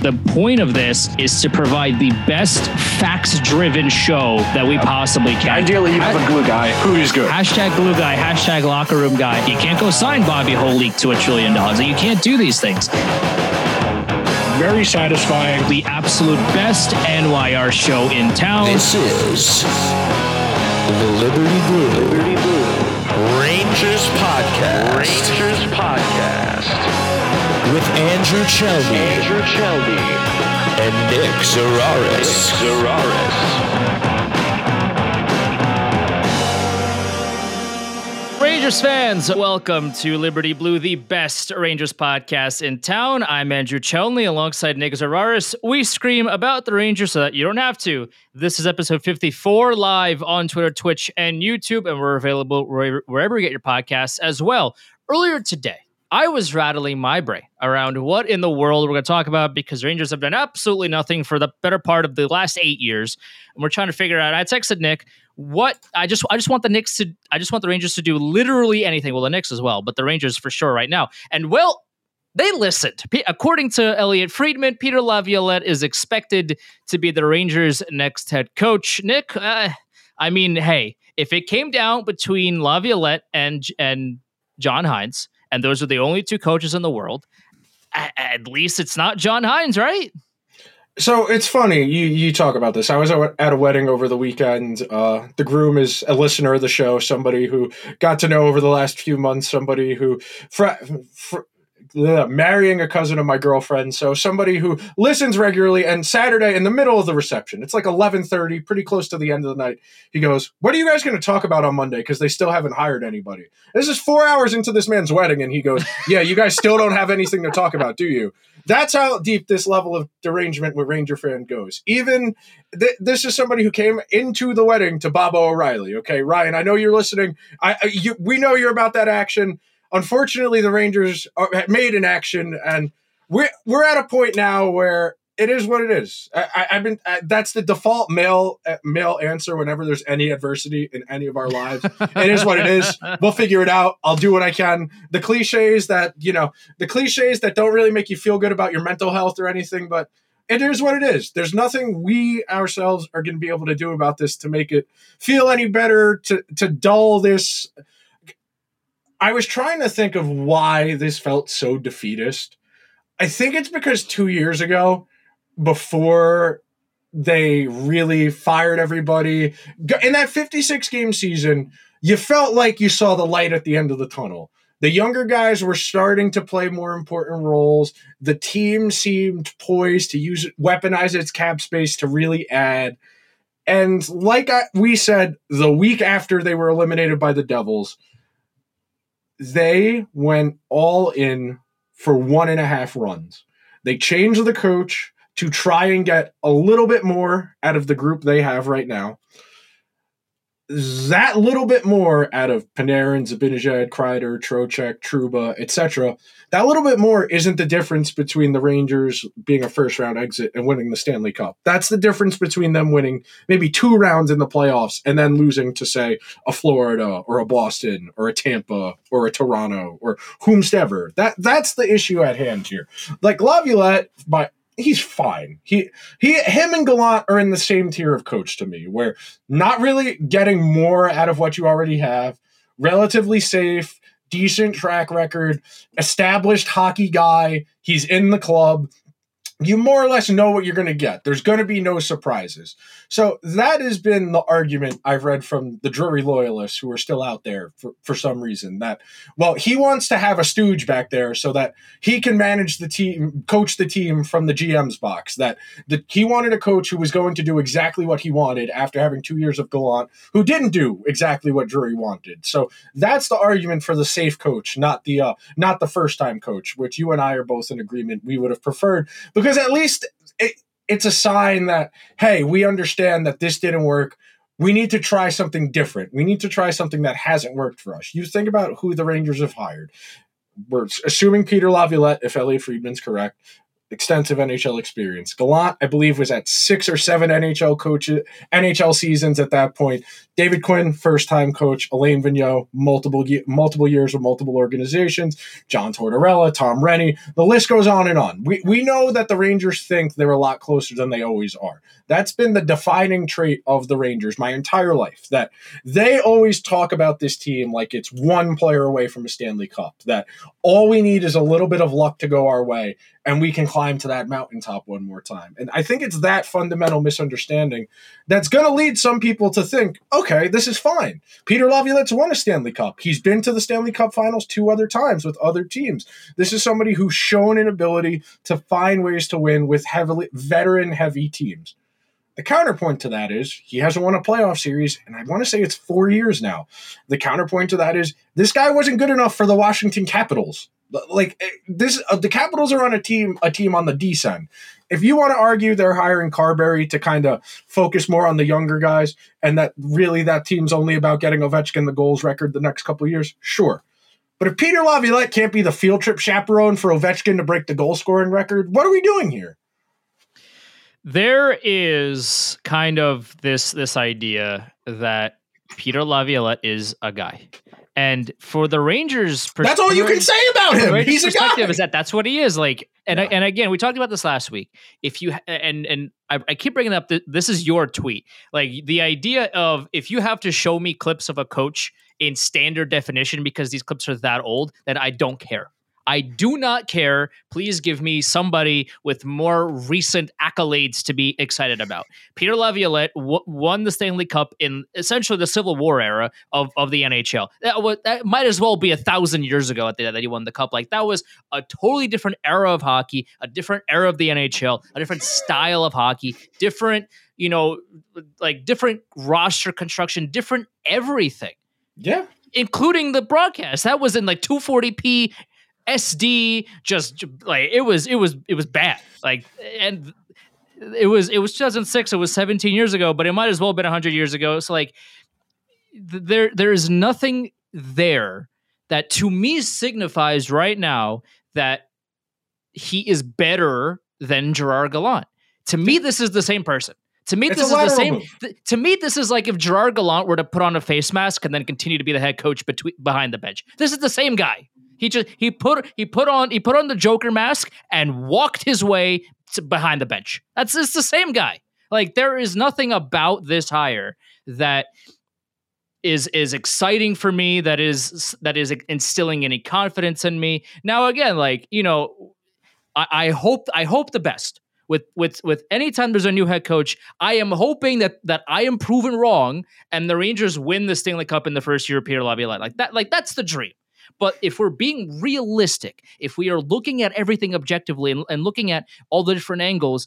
The point of this is to provide the best facts driven show that we possibly can. Ideally, you have a glue guy who is good. Hashtag glue guy, hashtag locker room guy. You can't go sign Bobby Holik to a trillion dollars. You can't do these things. Very satisfying. The absolute best NYR show in town. This is the Liberty Blue, Liberty Blue Rangers Podcast. Rangers Podcast with Andrew Chelney, Andrew Chelney, and Nick Zararis. Nick Zararis. Rangers fans, welcome to Liberty Blue, the best Rangers podcast in town. I'm Andrew Chelney alongside Nick Zararis. We scream about the Rangers so that you don't have to. This is episode 54 live on Twitter, Twitch, and YouTube, and we're available wherever you get your podcasts as well. Earlier today, I was rattling my brain around what in the world we're going to talk about because Rangers have done absolutely nothing for the better part of the last eight years, and we're trying to figure out. I texted Nick what I just I just want the Knicks to I just want the Rangers to do literally anything. Well, the Knicks as well, but the Rangers for sure right now. And well, they listened. According to Elliotte Friedman, Peter Laviolette is expected to be the Rangers' next head coach. Nick, uh, I mean, hey, if it came down between Laviolette and and John Hynes and those are the only two coaches in the world. At least it's not John Hynes, right? So it's funny you you talk about this. I was at a wedding over the weekend. Uh, the groom is a listener of the show, somebody who got to know over the last few months, somebody who marrying a cousin of my girlfriend so somebody who listens regularly and saturday in the middle of the reception it's like 11.30 pretty close to the end of the night he goes what are you guys going to talk about on monday because they still haven't hired anybody this is four hours into this man's wedding and he goes yeah you guys still don't have anything to talk about do you that's how deep this level of derangement with ranger fan goes even th- this is somebody who came into the wedding to Baba O'Riley. Okay, Ryan, I know you're listening. I, I you, we know you're about that action. Unfortunately, the Rangers are, made an action, and we're we're at a point now where it is what it is. I, have been I, that's the default male uh, male answer whenever there's any adversity in any of our lives. it is what it is. We'll figure it out. I'll do what I can. The cliches that you know, the cliches that don't really make you feel good about your mental health or anything, but it is what it is. There's nothing we ourselves are going to be able to do about this to make it feel any better to to dull this I was trying to think of why this felt so defeatist. I think it's because two years ago, before they really fired everybody, in that 56 game season, you felt like you saw the light at the end of the tunnel. The younger guys were starting to play more important roles. The team seemed poised to use weaponize its cap space to really add. And like I, we said, the week after they were eliminated by the Devils, they went all in for one and a half runs. They changed the coach to try and get a little bit more out of the group they have right now that little bit more out of Panarin, Zibanejad, Kreider, Trocheck, Trouba, etc. That little bit more isn't the difference between the Rangers being a first round exit and winning the Stanley Cup. That's the difference between them winning maybe two rounds in the playoffs and then losing to say a Florida or a Boston or a Tampa or a Toronto or whomstever. That that's the issue at hand here. Like Laviolette, by he's fine. He he him and Gallant are in the same tier of coach to me, where not really getting more out of what you already have, relatively safe, decent track record, established hockey guy. He's in the club you more or less know what you're going to get. There's going to be no surprises. So that has been the argument I've read from the Drury loyalists who are still out there for, for some reason that, well, he wants to have a stooge back there so that he can manage the team, coach the team from the GM's box. That the, he wanted a coach who was going to do exactly what he wanted after having two years of Gallant, who didn't do exactly what Drury wanted. So that's the argument for the safe coach, not the uh, not the first time coach, which you and I are both in agreement we would have preferred because because at least it, it's a sign that hey, we understand that this didn't work. We need to try something different. We need to try something that hasn't worked for us. You think about who the Rangers have hired. We're assuming Peter Laviolette, if Elliotte Friedman's correct. Extensive NHL experience. Gallant, I believe, was at six or seven NHL coaches, NHL seasons at that point. David Quinn, first time coach. Alain Vigneault, multiple multiple years with multiple organizations. John Tortorella, Tom Renney. The list goes on and on. We we know that the Rangers think they're a lot closer than they always are. That's been the defining trait of the Rangers my entire life. That they always talk about this team like it's one player away from a Stanley Cup. That all we need is a little bit of luck to go our way, and we can climb to that mountaintop one more time. And I think it's that fundamental misunderstanding that's going to lead some people to think, okay, this is fine. Peter Laviolette's won a Stanley Cup. He's been to the Stanley Cup finals two other times with other teams. This is somebody who's shown an ability to find ways to win with heavily veteran heavy teams. The counterpoint to that is he hasn't won a playoff series, and I want to say it's four years now. The counterpoint to that is this guy wasn't good enough for the Washington Capitals. Like eh, this, uh, the Capitals are on a team, a team on the descent. If you want to argue they're hiring Carbery to kind of focus more on the younger guys, and that really that team's only about getting Ovechkin the goals record the next couple years, sure. But if Peter Laviolette can't be the field trip chaperone for Ovechkin to break the goal scoring record, what are we doing here? There is kind of this this idea that Peter Laviolette is a guy. And for the Rangers, that's all you can say about him. He's a guy. Is that that's what he is like? And yeah. and again, we talked about this last week. If you and and I, I keep bringing up that this is your tweet, like the idea of if you have to show me clips of a coach in standard definition because these clips are that old, then I don't care. I do not care. Please give me somebody with more recent accolades to be excited about. Peter Laviolette w- won the Stanley Cup in essentially the Civil War era of, of the NHL. That, w- that might as well be a thousand years ago at the, that he won the cup. Like that was a totally different era of hockey, a different era of the NHL, a different style of hockey, different, you know, like different roster construction, different everything. Yeah including the broadcast. That was in like 240p SD just like it was it was it was bad. Like and it was it was 2006 it was 17 years ago but it might as well have been 100 years ago so like there there is nothing there that to me signifies right now that he is better than Gerard Gallant. To me this is the same person. To me, it's this is the same. Th- to me, this is like if Gerard Gallant were to put on a face mask and then continue to be the head coach between behind the bench. This is the same guy. He just he put he put on he put on the Joker mask and walked his way behind the bench. That's it's the same guy. Like there is nothing about this hire that is is exciting for me that is that is instilling any confidence in me. Now again, like, you know, I, I hope I hope the best with with with anytime there's a new head coach, I am hoping that that I am proven wrong and the Rangers win the Stanley Cup in the first of Peter Laviolette. Like that, like that's the dream. But if we're being realistic, if we are looking at everything objectively and, and looking at all the different angles,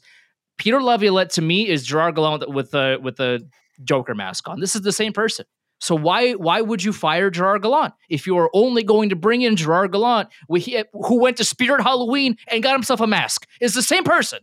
Peter Laviolette to me is Gerard Gallant with a with a Joker mask on. This is the same person. So why why would you fire Gerard Gallant if you are only going to bring in Gerard Gallant, who went to Spirit Halloween and got himself a mask? Is the same person.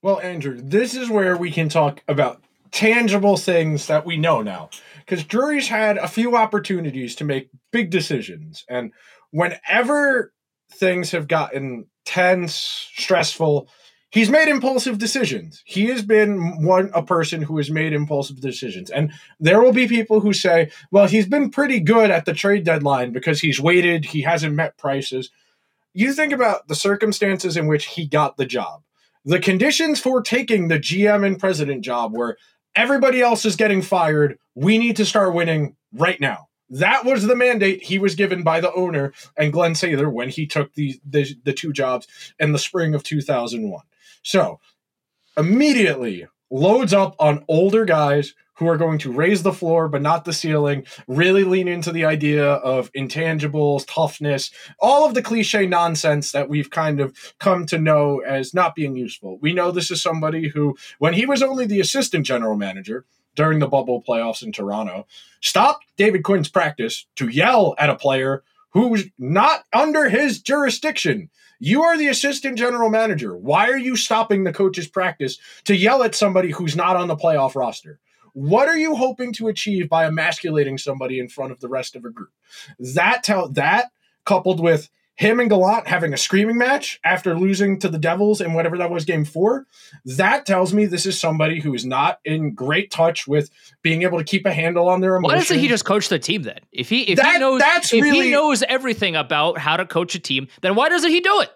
Well, Andrew, this is where we can talk about tangible things that we know now because Drury's had a few opportunities to make big decisions. And whenever things have gotten tense, stressful, he's made impulsive decisions. He has been one a person who has made impulsive decisions. And there will be people who say, well, he's been pretty good at the trade deadline because he's waited, he hasn't met prices. You think about the circumstances in which he got the job. The conditions for taking the GM and president job were everybody else is getting fired. We need to start winning right now. That was the mandate he was given by the owner and Glenn Sather when he took the, the, the two jobs in the spring of 2001. So immediately loads up on older guys who are going to raise the floor but not the ceiling, really lean into the idea of intangibles, toughness, all of the cliche nonsense that we've kind of come to know as not being useful. We know this is somebody who, when he was only the assistant general manager, during the bubble playoffs in Toronto, stopped David Quinn's practice to yell at a player who's not under his jurisdiction. You are the assistant general manager. Why are you stopping the coach's practice to yell at somebody who's not on the playoff roster? What are you hoping to achieve by emasculating somebody in front of the rest of a group? That tell that coupled with him and Gallant having a screaming match after losing to the Devils in whatever that was game four, that tells me this is somebody who is not in great touch with being able to keep a handle on their emotions. Why doesn't he just coach the team then? If he if That- he knows that's if really- he knows everything about how to coach a team, then why doesn't he do it?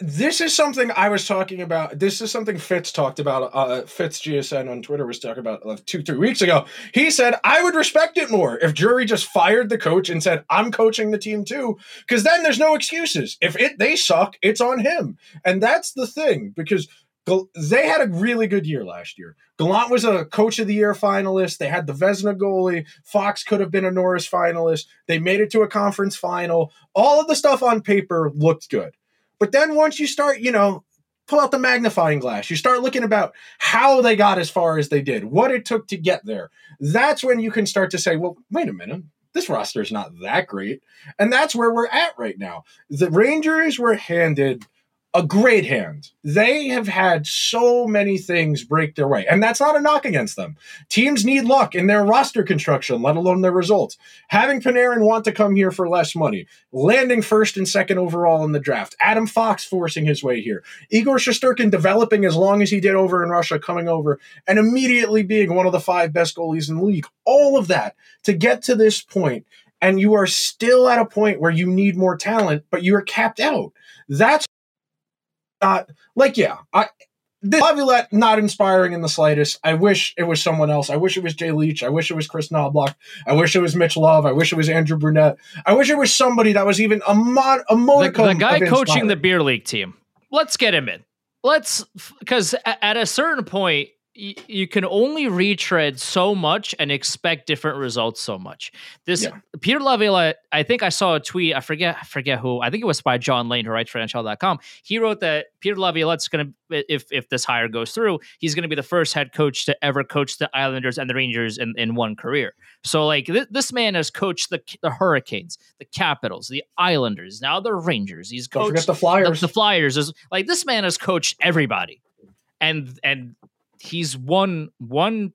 This is something I was talking about. This is something Fitz talked about. Uh, Fitz GSN on Twitter was talking about two, three weeks ago. He said, I would respect it more if Drury just fired the coach and said, I'm coaching the team too, because then there's no excuses. If it they suck, it's on him. And that's the thing, because they had a really good year last year. Gallant was a coach of the year finalist. They had the Vezina goalie. Fox could have been a Norris finalist. They made it to a conference final. All of the stuff on paper looked good. But then once you start, you know, pull out the magnifying glass, you start looking about how they got as far as they did, what it took to get there. That's when you can start to say, well, wait a minute. This roster is not that great. And that's where we're at right now. The Rangers were handed a great hand. They have had so many things break their way. And that's not a knock against them. Teams need luck in their roster construction, let alone their results. Having Panarin want to come here for less money, landing first and second overall in the draft, Adam Fox forcing his way here, Igor Shesterkin developing as long as he did over in Russia, coming over and immediately being one of the five best goalies in the league. All of that to get to this point, and you are still at a point where you need more talent, but you are capped out. That's not like yeah. I this Laviolette not inspiring in the slightest. I wish it was someone else. I wish it was Jay Leach. I wish it was Kris Knoblauch. I wish it was Mitch Love. I wish it was Andrew Brunette. I wish it was somebody that was even a mod a The, modicum the guy of coaching the beer league team. Let's get him in. Let's because at a certain point y- you can only retread so much and expect different results so much. This Yeah. Peter Laviolette, I think I saw a tweet. I forget, I forget who. I think it was by John Lane, who writes for NHL.com. He wrote that Peter Laviolette's going to, if if this hire goes through, he's going to be the first head coach to ever coach the Islanders and the Rangers in, in one career. So like th- this man has coached the the Hurricanes, the Capitals, the Islanders, now the Rangers. He's coached the the, Flyers. the Flyers. Is like this man has coached everybody, and and he's won one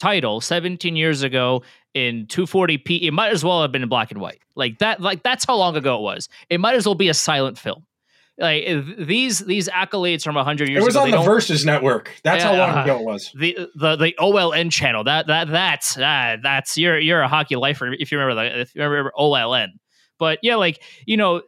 title 17 years ago in 240p. It might as well have been in black and white. Like that. Like that's how long ago it was. It might as well be a silent film. Like these these accolades from 100 years ago. it was ago. on the Versus Network. That's how long uh, ago it was. the the the OLN channel. That that that's uh, that's you're you're a hockey lifer if you remember that if you remember OLN. But yeah, like you know,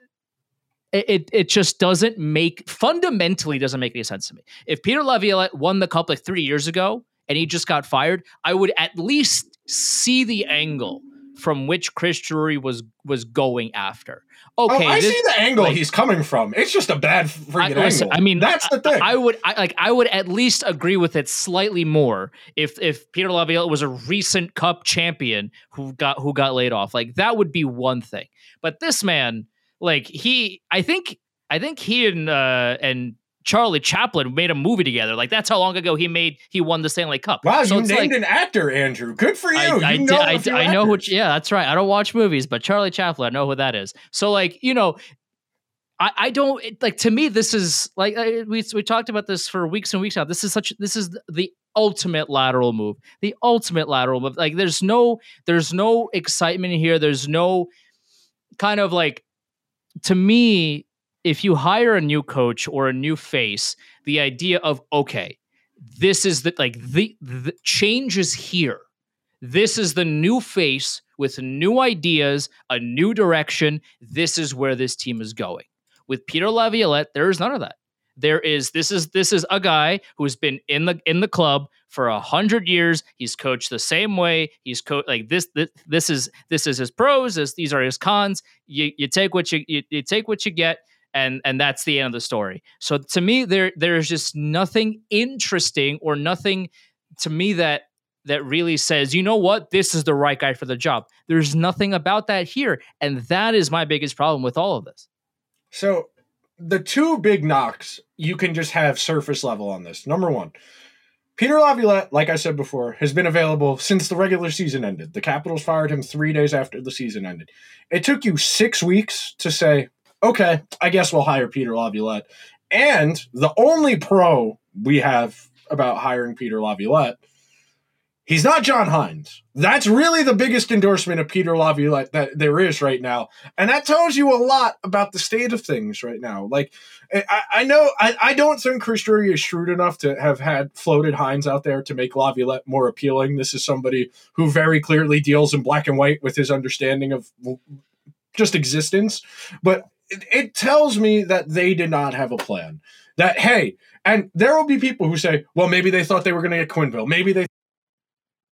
it it, just doesn't make fundamentally doesn't make any sense to me. If Peter Laviolette won the cup like three years ago and he just got fired, I would at least see the angle from which Chris Drury was was going after. Oh, okay, oh, I this- see the angle like- he's coming from. It's just a bad I, freaking listen, angle. I mean, that's the thing. I, I would I, like. I would at least agree with it slightly more if if Peter Laviolette was a recent Cup champion who got who got laid off. Like that would be one thing. But this man, like he, I think I think he and uh, and Charlie Chaplin made a movie together. Like that's how long ago he made he won the Stanley Cup. wow, so you named like, an actor, Andrew. Good for you. I, I, you did- know I, I know who. Yeah, that's right. I don't watch movies, but Charlie Chaplin, I know who that is. So like you know, I, I don't it- like. To me, this is like I, we we talked about this for weeks and weeks now. This is such. This is the ultimate lateral move. The ultimate lateral move. Like there's no there's no excitement here. There's no kind of like to me. If you hire a new coach or a new face, the idea of okay, this is the like the, the change is here this is the new face with new ideas, a new direction. This is where this team is going. With Peter Laviolette, there is none of that. There is this is this is a guy who's been in the in the club for a hundred years. He's coached the same way. He's coached like this, this. This is this is his pros. This, these are his cons. You you take what you, you you take what you get, and and that's the end of the story. So to me, there there's just nothing interesting or nothing to me that that really says, you know what, this is the right guy for the job. There's nothing about that here. And that is my biggest problem with all of this. So the two big knocks you can just have surface level on this. Number one, Peter Laviolette, like I said before, has been available since the regular season ended. The Capitals fired him three days after the season ended. It took you six weeks to say, okay, I guess we'll hire Peter Laviolette. And the only pro we have about hiring Peter Laviolette He's not John Hynes. That's really the biggest endorsement of Peter Laviolette that there is right now. And that tells you a lot about the state of things right now. Like, I, I know, I, I don't think Chris Drury is shrewd enough to have had floated Hynes out there to make Laviolette more appealing. This is somebody who very clearly deals in black and white with his understanding of just existence. But it, it tells me that they did not have a plan. That, hey, and there will be people who say, well, maybe they thought they were going to get Quenneville. Maybe they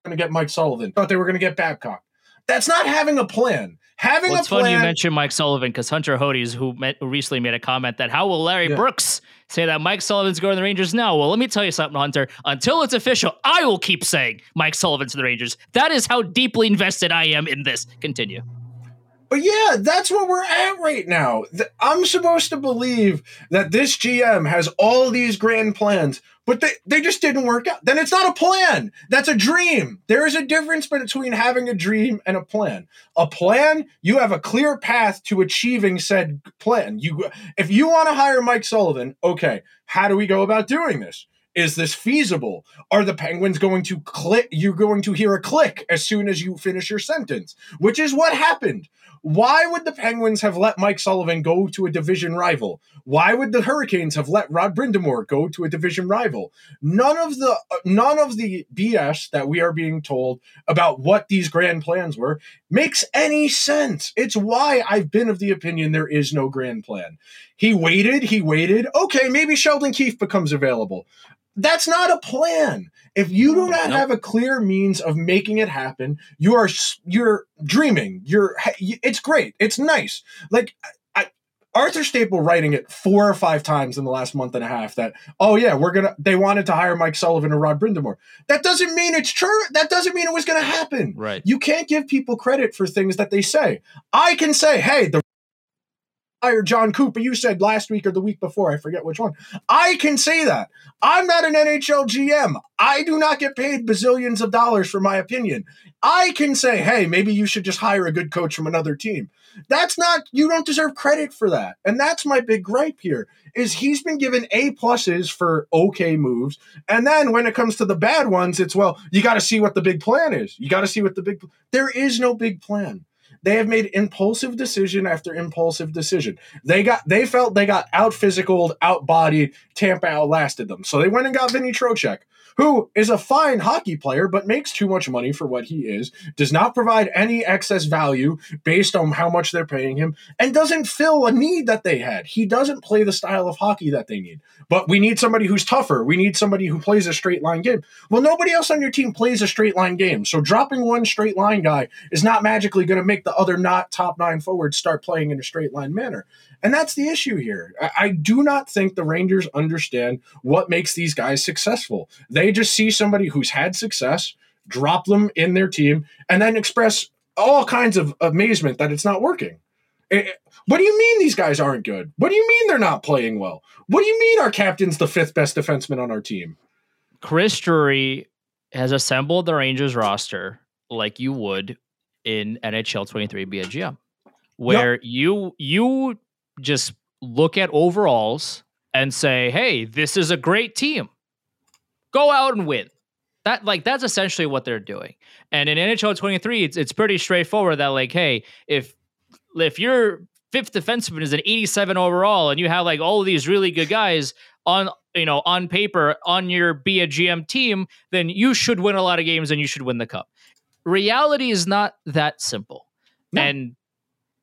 going to get Mike Sullivan. Thought they were going to get Babcock. That's not having a plan. Having Well, a it's plan. funny you mentioned Mike Sullivan because Hunter Hodes, who met, recently made a comment that how will Larry Yeah. Brooks say that Mike Sullivan's going to the Rangers now? Well, let me tell you something, Hunter. Until it's official, I will keep saying Mike Sullivan to the Rangers. That is how deeply invested I am in this. Continue. But yeah, that's where we're at right now. I'm supposed to believe that this GM has all these grand plans, but they, they just didn't work out. Then it's not a plan. That's a dream. There is a difference between having a dream and a plan. A plan, you have a clear path to achieving said plan. You if you want to hire Mike Sullivan, okay, how do we go about doing this? Is this feasible? Are the Penguins going to click? You're going to hear a click as soon as you finish your sentence, which is what happened. Why would the Penguins have let Mike Sullivan go to a division rival? Why would the Hurricanes have let Rod Brind'Amour go to a division rival? None of the uh, none of the BS that we are being told about what these grand plans were makes any sense. It's why I've been of the opinion there is no grand plan. He waited, he waited. Okay, maybe Sheldon Keefe becomes available. That's not a plan. If you do not Nope. have a clear means of making it happen, you are you're dreaming. You're it's great. It's nice. Like I, Arthur Staple writing it four or five times in the last month and a half that oh yeah we're gonna they wanted to hire Mike Sullivan or Rod Brind'Amour. That doesn't mean it's true. That doesn't mean it was gonna happen. Right. You can't give people credit for things that they say. I can say, hey, the hired John Cooper, you said last week or the week before, I forget which one. I can say that. I'm not an NHL GM. I do not get paid bazillions of dollars for my opinion. I can say, hey, maybe you should just hire a good coach from another team. That's not, you don't deserve credit for that. And that's my big gripe here is he's been given A pluses for okay moves. And then when it comes to the bad ones, it's, well, you got to see what the big plan is. You got to see what the big, there is no big plan. They have made impulsive decision after impulsive decision. They got they felt they got out physicaled, out bodied. Tampa outlasted them, so they went and got Vinny Trocheck, who is a fine hockey player but makes too much money for what he is. Does not provide any excess value based on how much they're paying him, and doesn't fill a need that they had. He doesn't play the style of hockey that they need. But we need somebody who's tougher. We need somebody who plays a straight line game. Well, nobody else on your team plays a straight line game, so dropping one straight line guy is not magically going to make the other not top nine forwards start playing in a straight line manner. And that's the issue here. I, I do not think the Rangers understand what makes these guys successful. They just see somebody who's had success, drop them in their team, and then express all kinds of amazement that it's not working. Eh, eh, what do you mean these guys aren't good? What do you mean they're not playing well? What do you mean our captain's the fifth best defenseman on our team? Chris Drury has assembled the Rangers roster like you would in NHL 23 be a GM, where you you just look at overalls and say, "Hey, this is a great team. Go out and win." That like that's essentially what they're doing. And in NHL 23, it's it's pretty straightforward that like, hey, if if your fifth defenseman is an 87 overall and you have like all of these really good guys on you know on paper on your be a GM team, then you should win a lot of games and you should win the cup. Reality is not that simple. No. And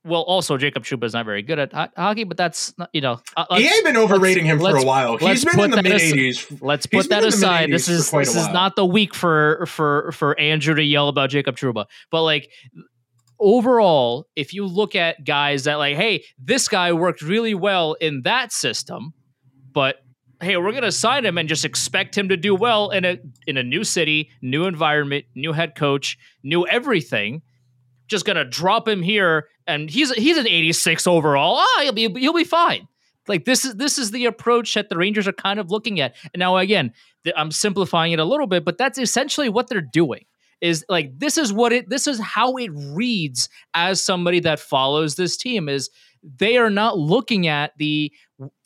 well, also Jacob Trouba is not very good at ho- hockey, but that's not, you know. uh, He ain't been overrating him for a while. let's He's been in the mid 80s. Let's put that aside. This is this is not the week for for for Andrew to yell about Jacob Trouba. But like overall, if you look at guys that like, hey, this guy worked really well in that system, but hey, we're gonna sign him and just expect him to do well in a in a new city, new environment, new head coach, new everything. Just gonna drop him here, and he's he's an 86 overall. Ah, he'll be he'll be fine. Like this is this is the approach that the Rangers are kind of looking at. And now again, I'm simplifying it a little bit, but that's essentially what they're doing. Is like this is what it this is how it reads as somebody that follows this team is they are not looking at the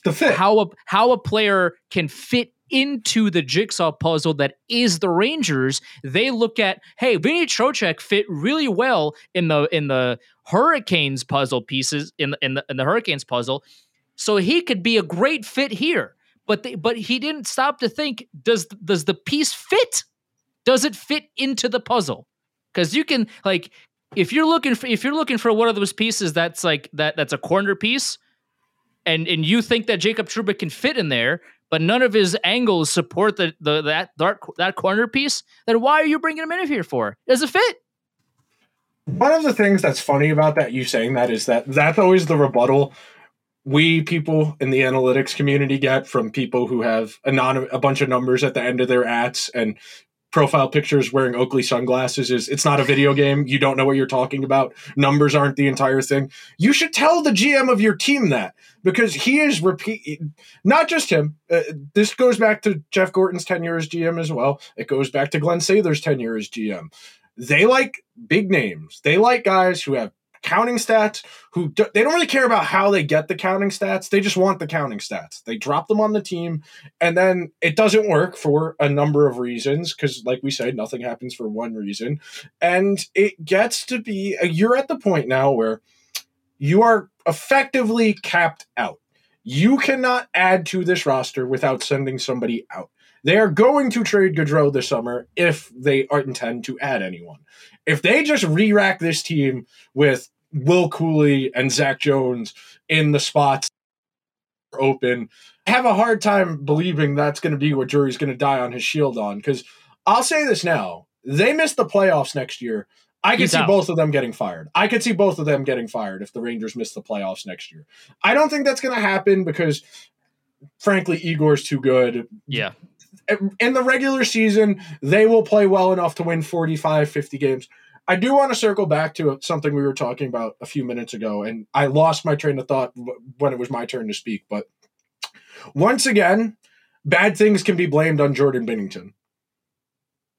The fit. how a how a player can fit into the jigsaw puzzle that is the Rangers. They look at, hey, Vinny Trocheck fit really well in the in the Hurricanes puzzle pieces in the, in the in the Hurricanes puzzle, so he could be a great fit here. But they, but he didn't stop to think does does the piece fit? Does it fit into the puzzle? Because you can like if you're looking for if you're looking for one of those pieces that's like that that's a corner piece, and and you think that Jacob Trouba can fit in there, but none of his angles support the, the that that that corner piece, then why are you bringing him in here for? Does it fit? One of the things that's funny about that you saying that is that that's always the rebuttal we people in the analytics community get from people who have a a bunch of numbers at the end of their ats and profile pictures wearing Oakley sunglasses is it's not a video game. You don't know what you're talking about. Numbers aren't the entire thing. You should tell the GM of your team that because he is repeat not just him. Uh, this goes back to Jeff Gorton's tenure as GM as well. It goes back to Glenn Sather's tenure as GM. They like big names. They like guys who have counting stats who they don't really care about how they get the counting stats. They just want the counting stats. They drop them on the team and then it doesn't work for a number of reasons because like we said nothing happens for one reason. And it gets to be you're at the point now where you are effectively capped out. You cannot add to this roster without sending somebody out. They are going to trade Goodrow this summer if they intend to add anyone. If they just re-rack this team with Will Cuylle and Zach Jones in the spots open, I have a hard time believing that's going to be what Drury's going to die on his shield on. Because I'll say this now: they miss the playoffs next year. I could He's see out. both of them getting fired. I could see both of them getting fired if the Rangers miss the playoffs next year. I don't think that's going to happen because, frankly, Igor's too good Yeah. in the regular season, they will play well enough to win 45, 50 games. I do want to circle back to something we were talking about a few minutes ago, and I lost my train of thought when it was my turn to speak. But once again, bad things can be blamed on Jordan Binnington.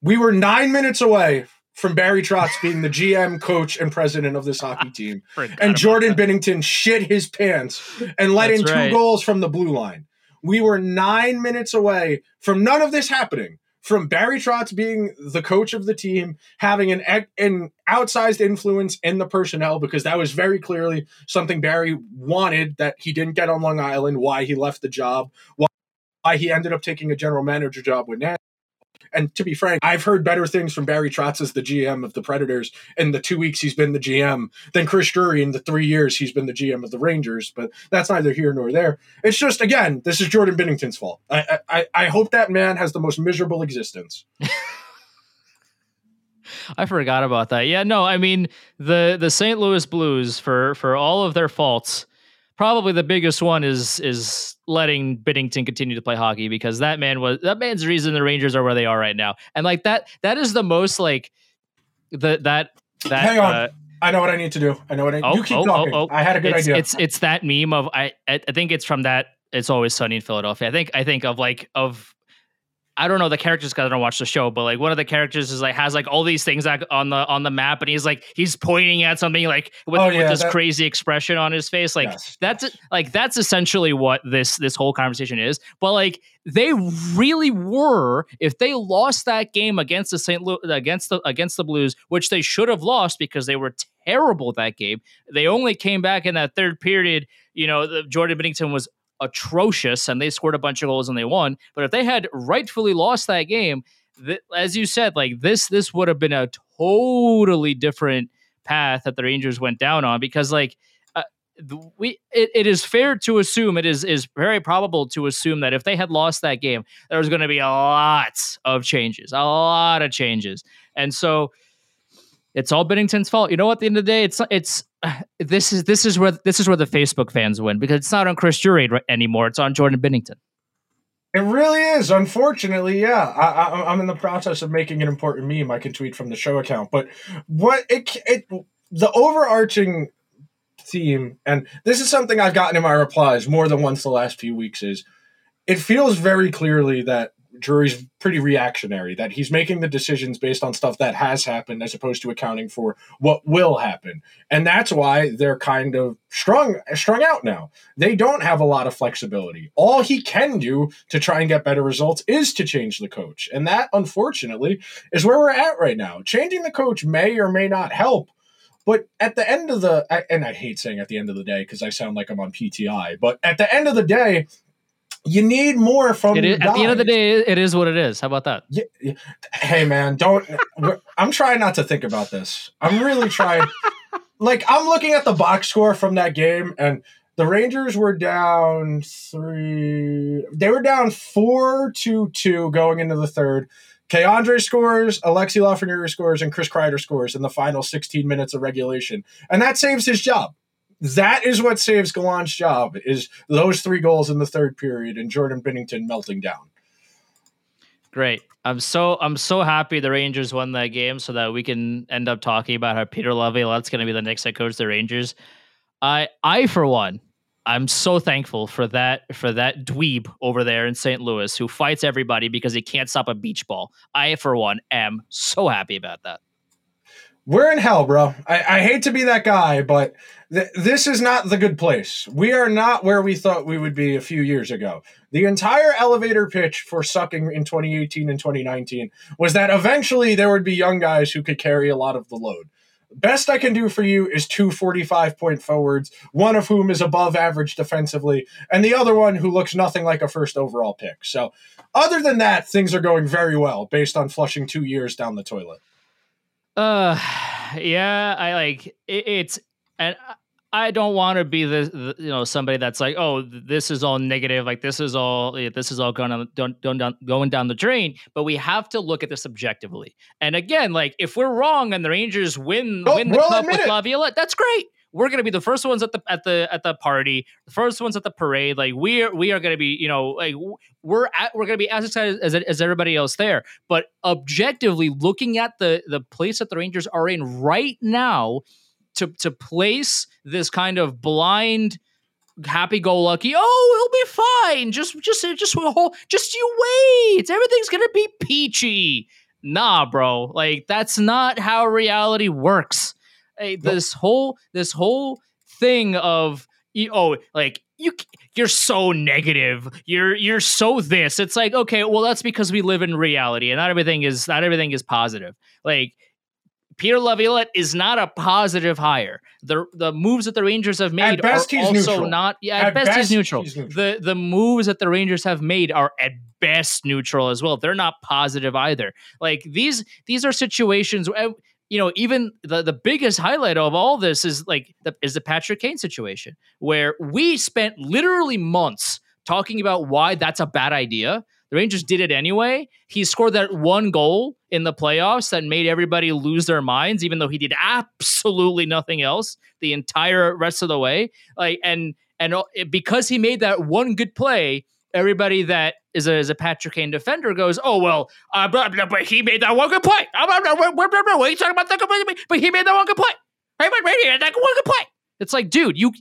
We were nine minutes away from Barry Trotz being the GM, coach, and president of this hockey team and Jordan. Binnington shit his pants and let That's in two right. goals from the blue line. We were nine minutes away from none of this happening. From Barry Trotz being the coach of the team, having an an outsized influence in the personnel, because that was very clearly something Barry wanted that he didn't get on Long Island. Why he left the job, why, he ended up taking a general manager job with Nashville. And to be frank, I've heard better things from Barry Trotz as the GM of the Predators in the two weeks he's been the GM than Chris Drury in the three years he's been the GM of the Rangers. But that's neither here nor there. It's just again, this is Jordan Binnington's fault. I I, I hope that man has the most miserable existence. I forgot about that. Yeah, no, I mean the the St. Louis Blues for for all of their faults, probably the biggest one is is letting Binnington continue to play hockey because that man was that man's reason the Rangers are where they are right now. And like that that is the most like the that that Hang on. uh, I know what I need to do. I know what I. Oh, you keep oh, talking. oh, oh. I had a good it's, idea. It's it's that meme of I I I think it's from that it's always sunny in Philadelphia. I think I think of like of I don't know the characters because I don't watch the show, but like one of the characters is like has like all these things like on the on the map, and he's like he's pointing at something like with, Oh, with this that- crazy expression on his face. Like Yes. that's like that's essentially what this this whole conversation is. But like they really were if they lost that game against the St. Louis against the against the Blues, which they should have lost because they were terrible that game. They only came back in that third period. You know, the Jordan Binnington was atrocious and they scored a bunch of goals and they won. But if they had rightfully lost that game, th- as you said, like this this would have been a totally different path that the Rangers went down on because like uh, we it, it is fair to assume it is is very probable to assume that if they had lost that game there was going to be a lot of changes a lot of changes and so it's all Binnington's fault. You know what? At the end of the day, it's it's this is this is where this is where the Facebook fans win because it's not on Chris Drury anymore. It's on Jordan Binnington. It really is. Unfortunately, yeah. I, I, I'm in the process of making an important meme. I can tweet from the show account, but what it it the overarching theme, and this is something I've gotten in my replies more than once the last few weeks, is it feels very clearly that Drury's pretty reactionary, that he's making the decisions based on stuff that has happened as opposed to accounting for what will happen. And that's why they're kind of strung strung out now. They don't have a lot of flexibility. All he can do to try and get better results is to change the coach. And that unfortunately is where we're at right now. Changing the coach may or may not help. But at the end of the, and I hate saying at the end of the day because I sound like I'm on PTI, but at the end of the day, you need more from It is, at the end of the day, it is what it is. How about that? Yeah, yeah. Hey, man, don't. I'm trying not to think about this. I'm really trying. like, I'm looking at the box score from that game, and the Rangers were down three. They were down four to two going into the third. K'Andre scores, Alexi Lafreniere scores, and Chris Kreider scores in the final 16 minutes of regulation, and that saves his job that is what saves Gallant's job is those three goals in the third period and Jordan Binnington melting down. Great. I'm so I'm so happy the Rangers won that game so that we can end up talking about how Peter Laviolette's going to be the next head coach of the Rangers. I I for one I'm so thankful for that for that dweeb over there in St. Louis who fights everybody because he can't stop a beach ball. I for one am so happy about that. We're in hell, bro. I, I hate to be that guy, but th- this is not the good place. We are not where we thought we would be a few years ago. The entire elevator pitch for sucking in 2018 and 2019 was that eventually there would be young guys who could carry a lot of the load. Best I can do for you is two 45 point forwards, one of whom is above average defensively, and the other one who looks nothing like a first overall pick. So, other than that, things are going very well based on flushing two years down the toilet. Uh, yeah, I like it, it's and I don't want to be the, the, you know somebody that's like, oh, this is all negative, like this is all this is all going on don't, don't, down, going down the drain. But we have to look at this objectively. And again, like if we're wrong and the Rangers win Oh, win the we'll cup with it. Laviolette, that's great. We're gonna be the first ones at the at the at the party, the first ones at the parade. Like we are we are gonna be, you know, like we're at, we're gonna be as excited as as everybody else there. But objectively, looking at the the place that the Rangers are in right now, to to place this kind of blind happy-go-lucky oh it'll be fine just just just hold just you wait everything's gonna be peachy nah bro like that's not how reality works Hey, this whole this whole thing of oh like you you're so negative you're you're so this it's like okay well that's because we live in reality and not everything is not everything is positive like Peter Laviolette is not a positive hire. The the moves that the Rangers have made are also neutral. not. Yeah, at, At best, best, he's, neutral. he's neutral. The the moves that the Rangers have made are at best neutral as well. They're not positive either. Like these these are situations. You know, even the the biggest highlight of all this is like the, is the Patrick Kane situation, where we spent literally months talking about why that's a bad idea. The Rangers did it anyway. He scored that one goal in the playoffs that made everybody lose their minds, even though he did absolutely nothing else the entire rest of the way. Like and and uh, because he made that one good play, everybody that is a, is a Patrick Kane defender goes, "Oh well, uh, but, but- but he made that one good play. Uh, blah, blah, blah, blah, blah, blah. What are you talking about? That good play? But he made that one good play. Hey, but right here, that one good play." It's like, dude, you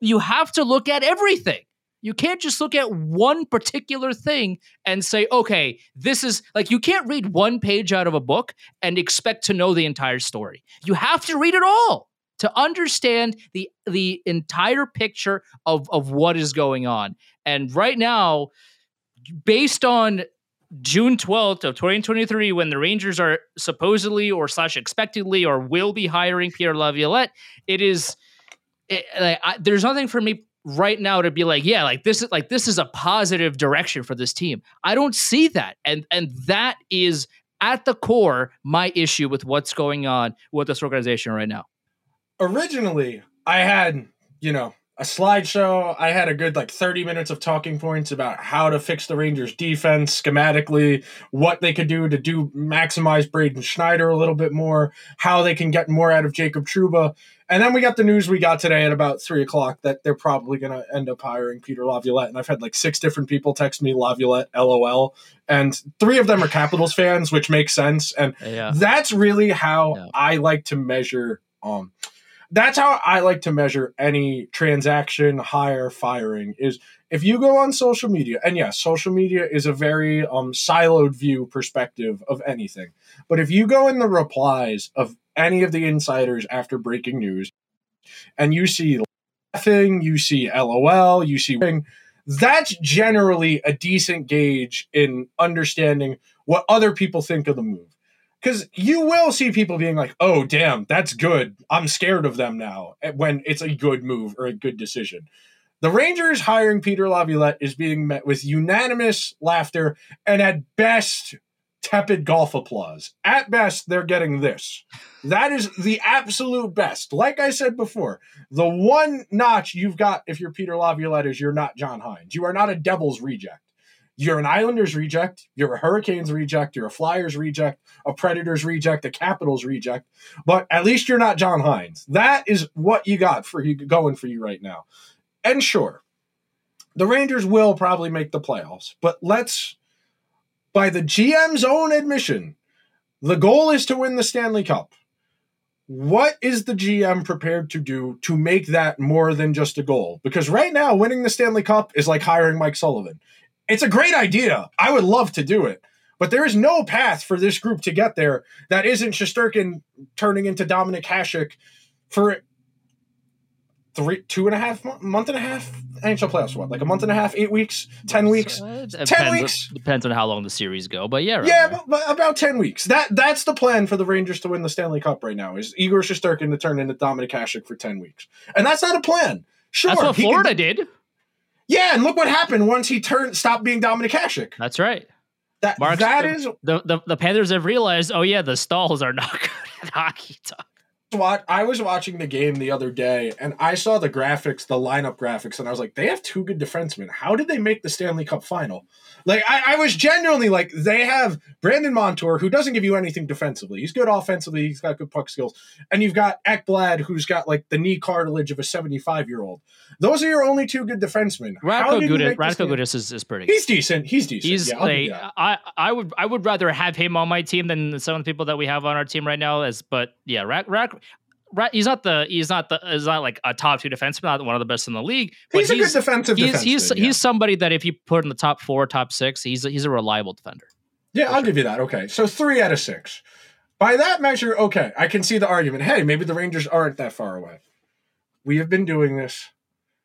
you have to look at everything. You can't just look at one particular thing and say, okay, this is like you can't read one page out of a book and expect to know the entire story. You have to read it all to understand the the entire picture of of what is going on. And right now, based on June 12th of 2023, when the Rangers are supposedly or slash expectedly or will be hiring Pierre Laviolette, it is it, like, I, there's nothing for me right now to be like, yeah, like this is like this is a positive direction for this team. I don't see that, and and that is at the core my issue with what's going on with this organization right now. Originally I had, you know, a slideshow. I had a good like 30 minutes of talking points about how to fix the Rangers defense schematically, what they could do to do maximize Braden Schneider a little bit more, how they can get more out of Jacob Trouba. And then we got the news we got today at about three o'clock that they're probably going to end up hiring Peter Laviolette. And I've had like six different people text me Laviolette, LOL. And three of them are Capitals fans, which makes sense. And Yeah. that's really how Yeah. I like to measure um that's how I like to measure any transaction, hire, firing is if you go on social media, and yes, social media is a very um, siloed view perspective of anything. But if you go in the replies of any of the insiders after breaking news, and you see laughing, you see LOL, you see that's generally a decent gauge in understanding what other people think of the move. Because you will see people being like, oh, damn, that's good. I'm scared of them now eh, when it's a good move or a good decision. The Rangers hiring Peter Laviolette is being met with unanimous laughter and at best tepid golf applause. At best, they're getting this. That is the absolute best. Like I said before, the one notch you've got if you're Peter Laviolette is you're not John Hynes. You are not a Devils reject. You're an Islanders reject. You're a Hurricanes reject. You're a Flyers reject, a Predators reject, a Capitals reject. But at least you're not John Hynes. That is what you got for you going for you right now. And sure, the Rangers will probably make the playoffs, but let's, by the GM's own admission, the goal is to win the Stanley Cup. What is the GM prepared to do to make that more than just a goal? Because right now, winning the Stanley Cup is like hiring Mike Sullivan. It's a great idea. I would love to do it. But there is no path for this group to get there that isn't Shesterkin turning into Dominik Hasek for three, two and a half, month and a half NHL playoffs. What, like a month and a half, eight weeks, ten weeks, Uh, ten depends- weeks. Depends on how long the series go, but yeah, right Yeah, but, but about ten weeks. That that's the plan for the Rangers to win the Stanley Cup right now. Is Igor Shesterkin to turn into Dominik Hasek for ten weeks, and that's not a plan. Sure, that's what Florida did. Yeah, and look what happened once he turned, stopped being Dominik Hasek. That's right. That Mark's- that is The, the the Panthers have realized, oh yeah, the stalls are not good at hockey talk. What I was watching the game the other day and I saw the graphics, the lineup graphics, and I was like, they have two good defensemen. How did they make the Stanley Cup final? Like, I, I was genuinely like, they have Brandon Montour, who doesn't give you anything defensively. He's good offensively, he's got good puck skills. And you've got Ekblad, who's got like the knee cartilage of a 75 year old. Those are your only two good defensemen. Radko did you Gudas, make the Radko Gudas is, is pretty good. He's decent. He's decent. He's yeah, like. I I would I would rather have him on my team than some of the people that we have on our team right now. As but yeah, Rack Rack. He's not the he's not the he's not like a top two defenseman, not one of the best in the league. But He's, a good defensive he's he's yeah. he's somebody that if you put in the top four, top six, he's a, he's a reliable defender. Yeah, I'll give you that. Okay. So three out of six. By that measure, okay, I can see the argument. Hey, maybe the Rangers aren't that far away. We have been doing this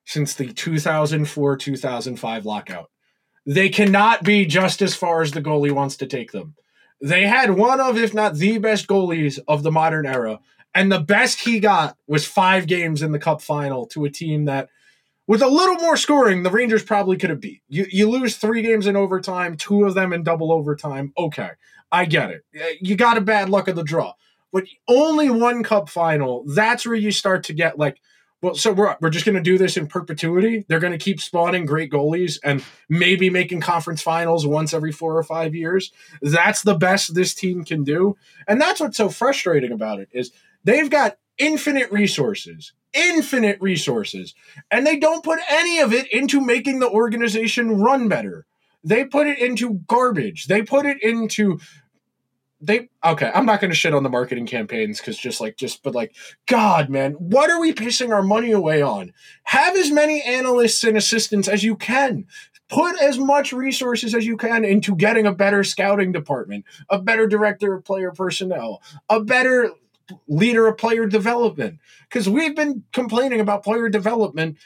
since the 2004 2005 lockout. They cannot be just as far as the goalie wants to take them. They had one of, if not the best goalies of the modern era. And the best he got was five games in the cup final to a team that, with a little more scoring, the Rangers probably could have beat. You, you lose three games in overtime, two of them in double overtime. Okay, I get it. Uh, You got a bad luck of the draw. But only one cup final, that's where you start to get like, well, so we're, we're just going to do this in perpetuity. They're going to keep spawning great goalies and maybe making conference finals once every four or five years. That's the best this team can do. And that's what's so frustrating about it is they've got infinite resources, infinite resources, and they don't put any of it into making the organization run better. They put it into garbage. They put it into they okay i'm not going to shit on the marketing campaigns because just like just but like god man what are we pissing our money away on have as many analysts and assistants as you can put as much resources as you can into getting a better scouting department a better director of player personnel a better leader of player development because we've been complaining about player development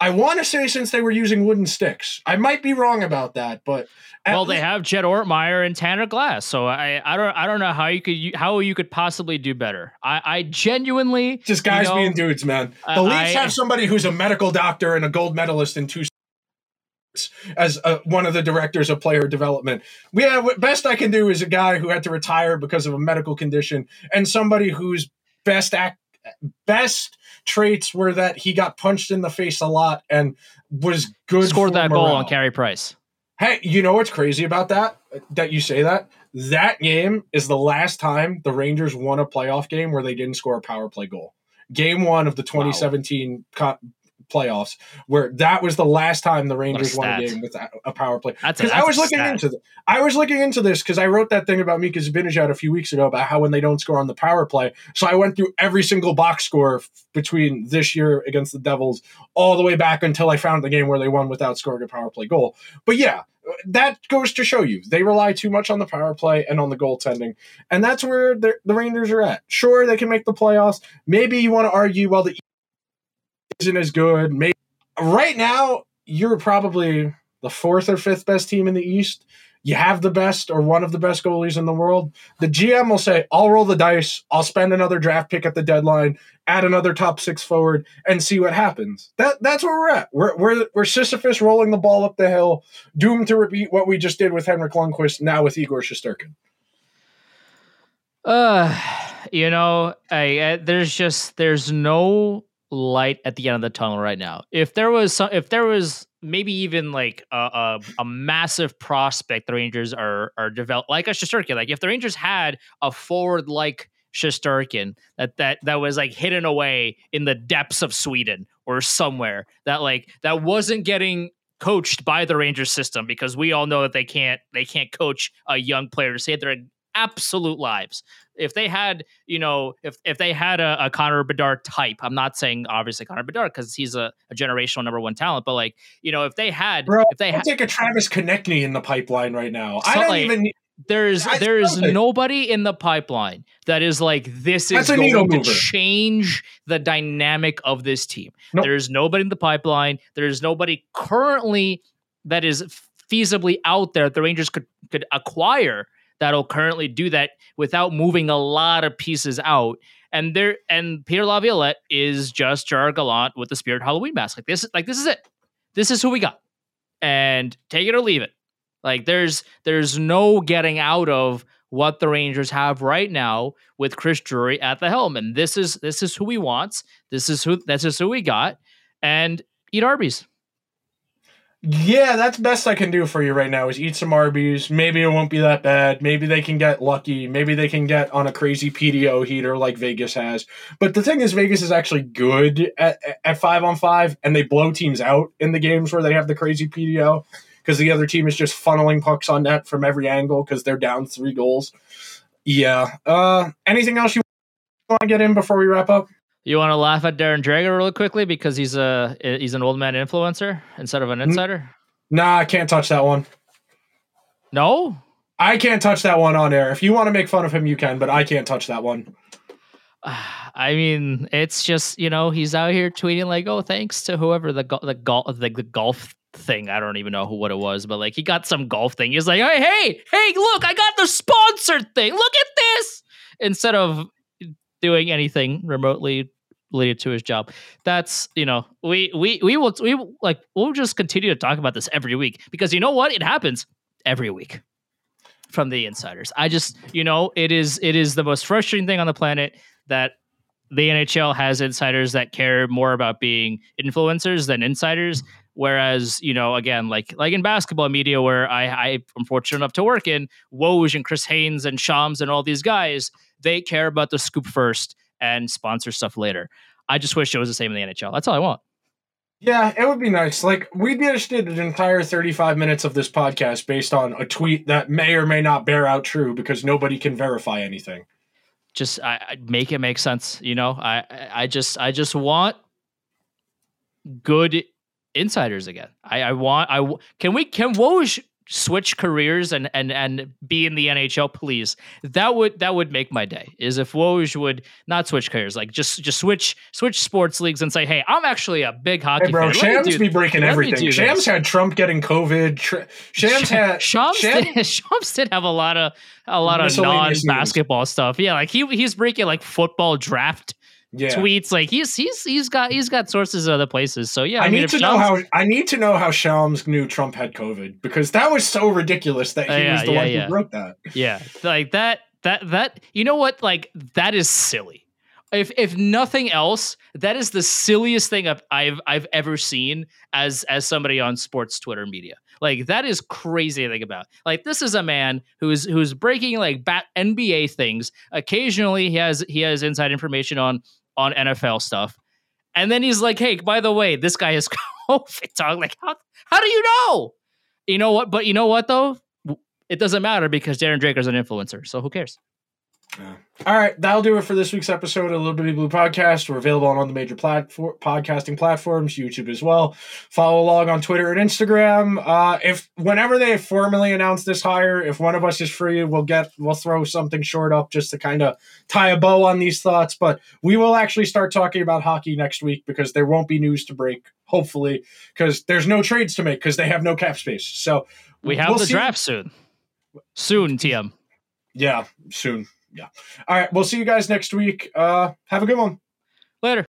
i want to say since they were using wooden sticks i might be wrong about that but well, they have Jed Ortmeyer and Tanner Glass, so I I don't I don't know how you could how you could possibly do better. I I genuinely Just guys you know, being dudes, man. The Leafs I- have somebody who's a medical doctor and a gold medalist in two as uh, one of the directors of player development. We have what best I can do is a guy who had to retire because of a medical condition, and somebody whose best act best traits were that he got punched in the face a lot and was good. scored that goal on Carey Price. Hey, you know what's crazy about that? That you say that? That game is the last time the Rangers won a playoff game where they didn't score a power play goal. Game one of the 2017 co- playoffs, where that was the last time the Rangers won a game with a, a power play. Because I was looking stat. into th- I was looking into this because I wrote that thing about Mika Zibanejad a few weeks ago about how when they don't score on the power play. So I went through every single box score f- between this year against the Devils all the way back until I found the game where they won without scoring a power play goal. But yeah, that goes to show you they rely too much on the power play and on the goaltending, and that's where the, Rangers are at. Sure, they can make the playoffs. Maybe you want to argue, well, the isn't as good. Maybe right now you're probably the fourth or fifth best team in the East. You have the best or one of the best goalies in the world. The GM will say, I'll roll the dice. I'll spend another draft pick at the deadline, add another top six forward, and see what happens. That That's where we're at. We're, we're, we're Sisyphus rolling the ball up the hill, doomed to repeat what we just did with Henrik Lundqvist, now with Igor Shesterkin. Uh, you know, I, there's just there's no light at the end of the tunnel right now. If there was some, if there was maybe even like a a, a massive prospect the Rangers are are develop like a Shesterkin, like if the Rangers had a forward like Shesterkin that that that was like hidden away in the depths of Sweden or somewhere that like that wasn't getting coached by the Rangers system because we all know that they can't they can't coach a young player to save their absolute lives. If they had, you know, if if they had a, a Connor Bedard type, I'm not saying obviously Connor Bedard because he's a, a generational number one talent, but like, you know, if they had, Bro, if they had, take a Travis Konecny in the pipeline right now. I don't like, even there's I there's nobody in the pipeline that is like this is going to mover. change the dynamic of this team. Nope. There's nobody in the pipeline. There's nobody currently that is feasibly out there that the Rangers could could acquire that'll currently do that without moving a lot of pieces out. And there and Peter Laviolette is just Gerard Gallant with the Spirit Halloween mask. Like this, like this is it. This is who we got. And take it or leave it. Like there's there's no getting out of what the Rangers have right now with Chris Drury at the helm. And this is this is who he wants. This is who this is who we got. And eat Arby's. Yeah, that's best I can do for you right now is eat some Arby's. Maybe it won't be that bad. Maybe they can get lucky. Maybe they can get on a crazy PDO heater like Vegas has. But the thing is, Vegas is actually good at, at five on five, and they blow teams out in the games where they have the crazy PDO because the other team is just funneling pucks on net from every angle because they're down three goals. Yeah. Uh, anything else you want to get in before we wrap up? You want to laugh at Darren Dreger really quickly because he's a he's an old man influencer instead of an mm-hmm. insider? Nah, I can't touch that one. No? I can't touch that one on air. If you want to make fun of him, you can, but I can't touch that one. I mean, it's just you know he's out here tweeting like, "Oh, thanks to whoever the go- the golf the, the golf thing. I don't even know who what it was, but like he got some golf thing. He's like, "Hey, hey, hey, look, I got the sponsored thing. Look at this!" Instead of doing anything remotely related to his job, that's you know we we we will we like we'll just continue to talk about this every week because you know what it happens every week from the insiders. I just, you know, it is it is the most frustrating thing on the planet that the NHL has insiders that care more about being influencers than insiders. Whereas, you know, again, like like in basketball media, where I, I am fortunate enough to work in, Woj and Chris Haynes and Shams and all these guys, they care about the scoop first and sponsor stuff later. I just wish it was the same in the NHL. That's all I want. Yeah, it would be nice. Like we just did an entire 35 minutes of this podcast based on a tweet that may or may not bear out true because nobody can verify anything. just I, I make it make sense. You know, I I- just I just want good insiders again. I I want I can we can Woj switch careers and and and be in the NHL, please? That would that would make my day. Is if Woj would not switch careers, like just just switch switch sports leagues and say, hey, I'm actually a big hockey Hey, bro, fan. Shams do- be breaking everything. Shams this." had Trump getting COVID. Shams had Shams, Shams- did, Shams did have a lot of a lot of non basketball stuff. Yeah, like he he's breaking like football draft yeah. tweets. Like he's he's he's got he's got sources other places. So yeah, I, I, mean, need to know how I need to know how Shams knew Trump had COVID because that was so ridiculous that he Uh, yeah, was the yeah, one yeah. who wrote that. yeah, like that that that you know what? Like that is silly. If if nothing else, that is the silliest thing I've I've I've ever seen as as somebody on sports Twitter media. Like that is crazy to think about. Like this is a man who's who's breaking like bat NBA things. Occasionally he has he has inside information on on NFL stuff. And then he's like, "Hey, by the way, this guy is COVID." Dog, like, how how do you know? You know what? But you know what though? It doesn't matter because Darren Dreger's an influencer, so who cares? All right, that'll do it for this week's episode of Liberty Blue Podcast. We're available on all the major platform podcasting platforms, YouTube as well. Follow along on Twitter and Instagram. Uh, if whenever they formally announce this hire, if one of us is free, we'll get we'll throw something short up just to kind of tie a bow on these thoughts. But we will actually start talking about hockey next week because there won't be news to break. Hopefully, because there's no trades to make because they have no cap space. So We have we'll the see- draft soon. Soon, TM. Yeah, soon. Yeah. All right, we'll see you guys next week. Uh, have a good one. Later.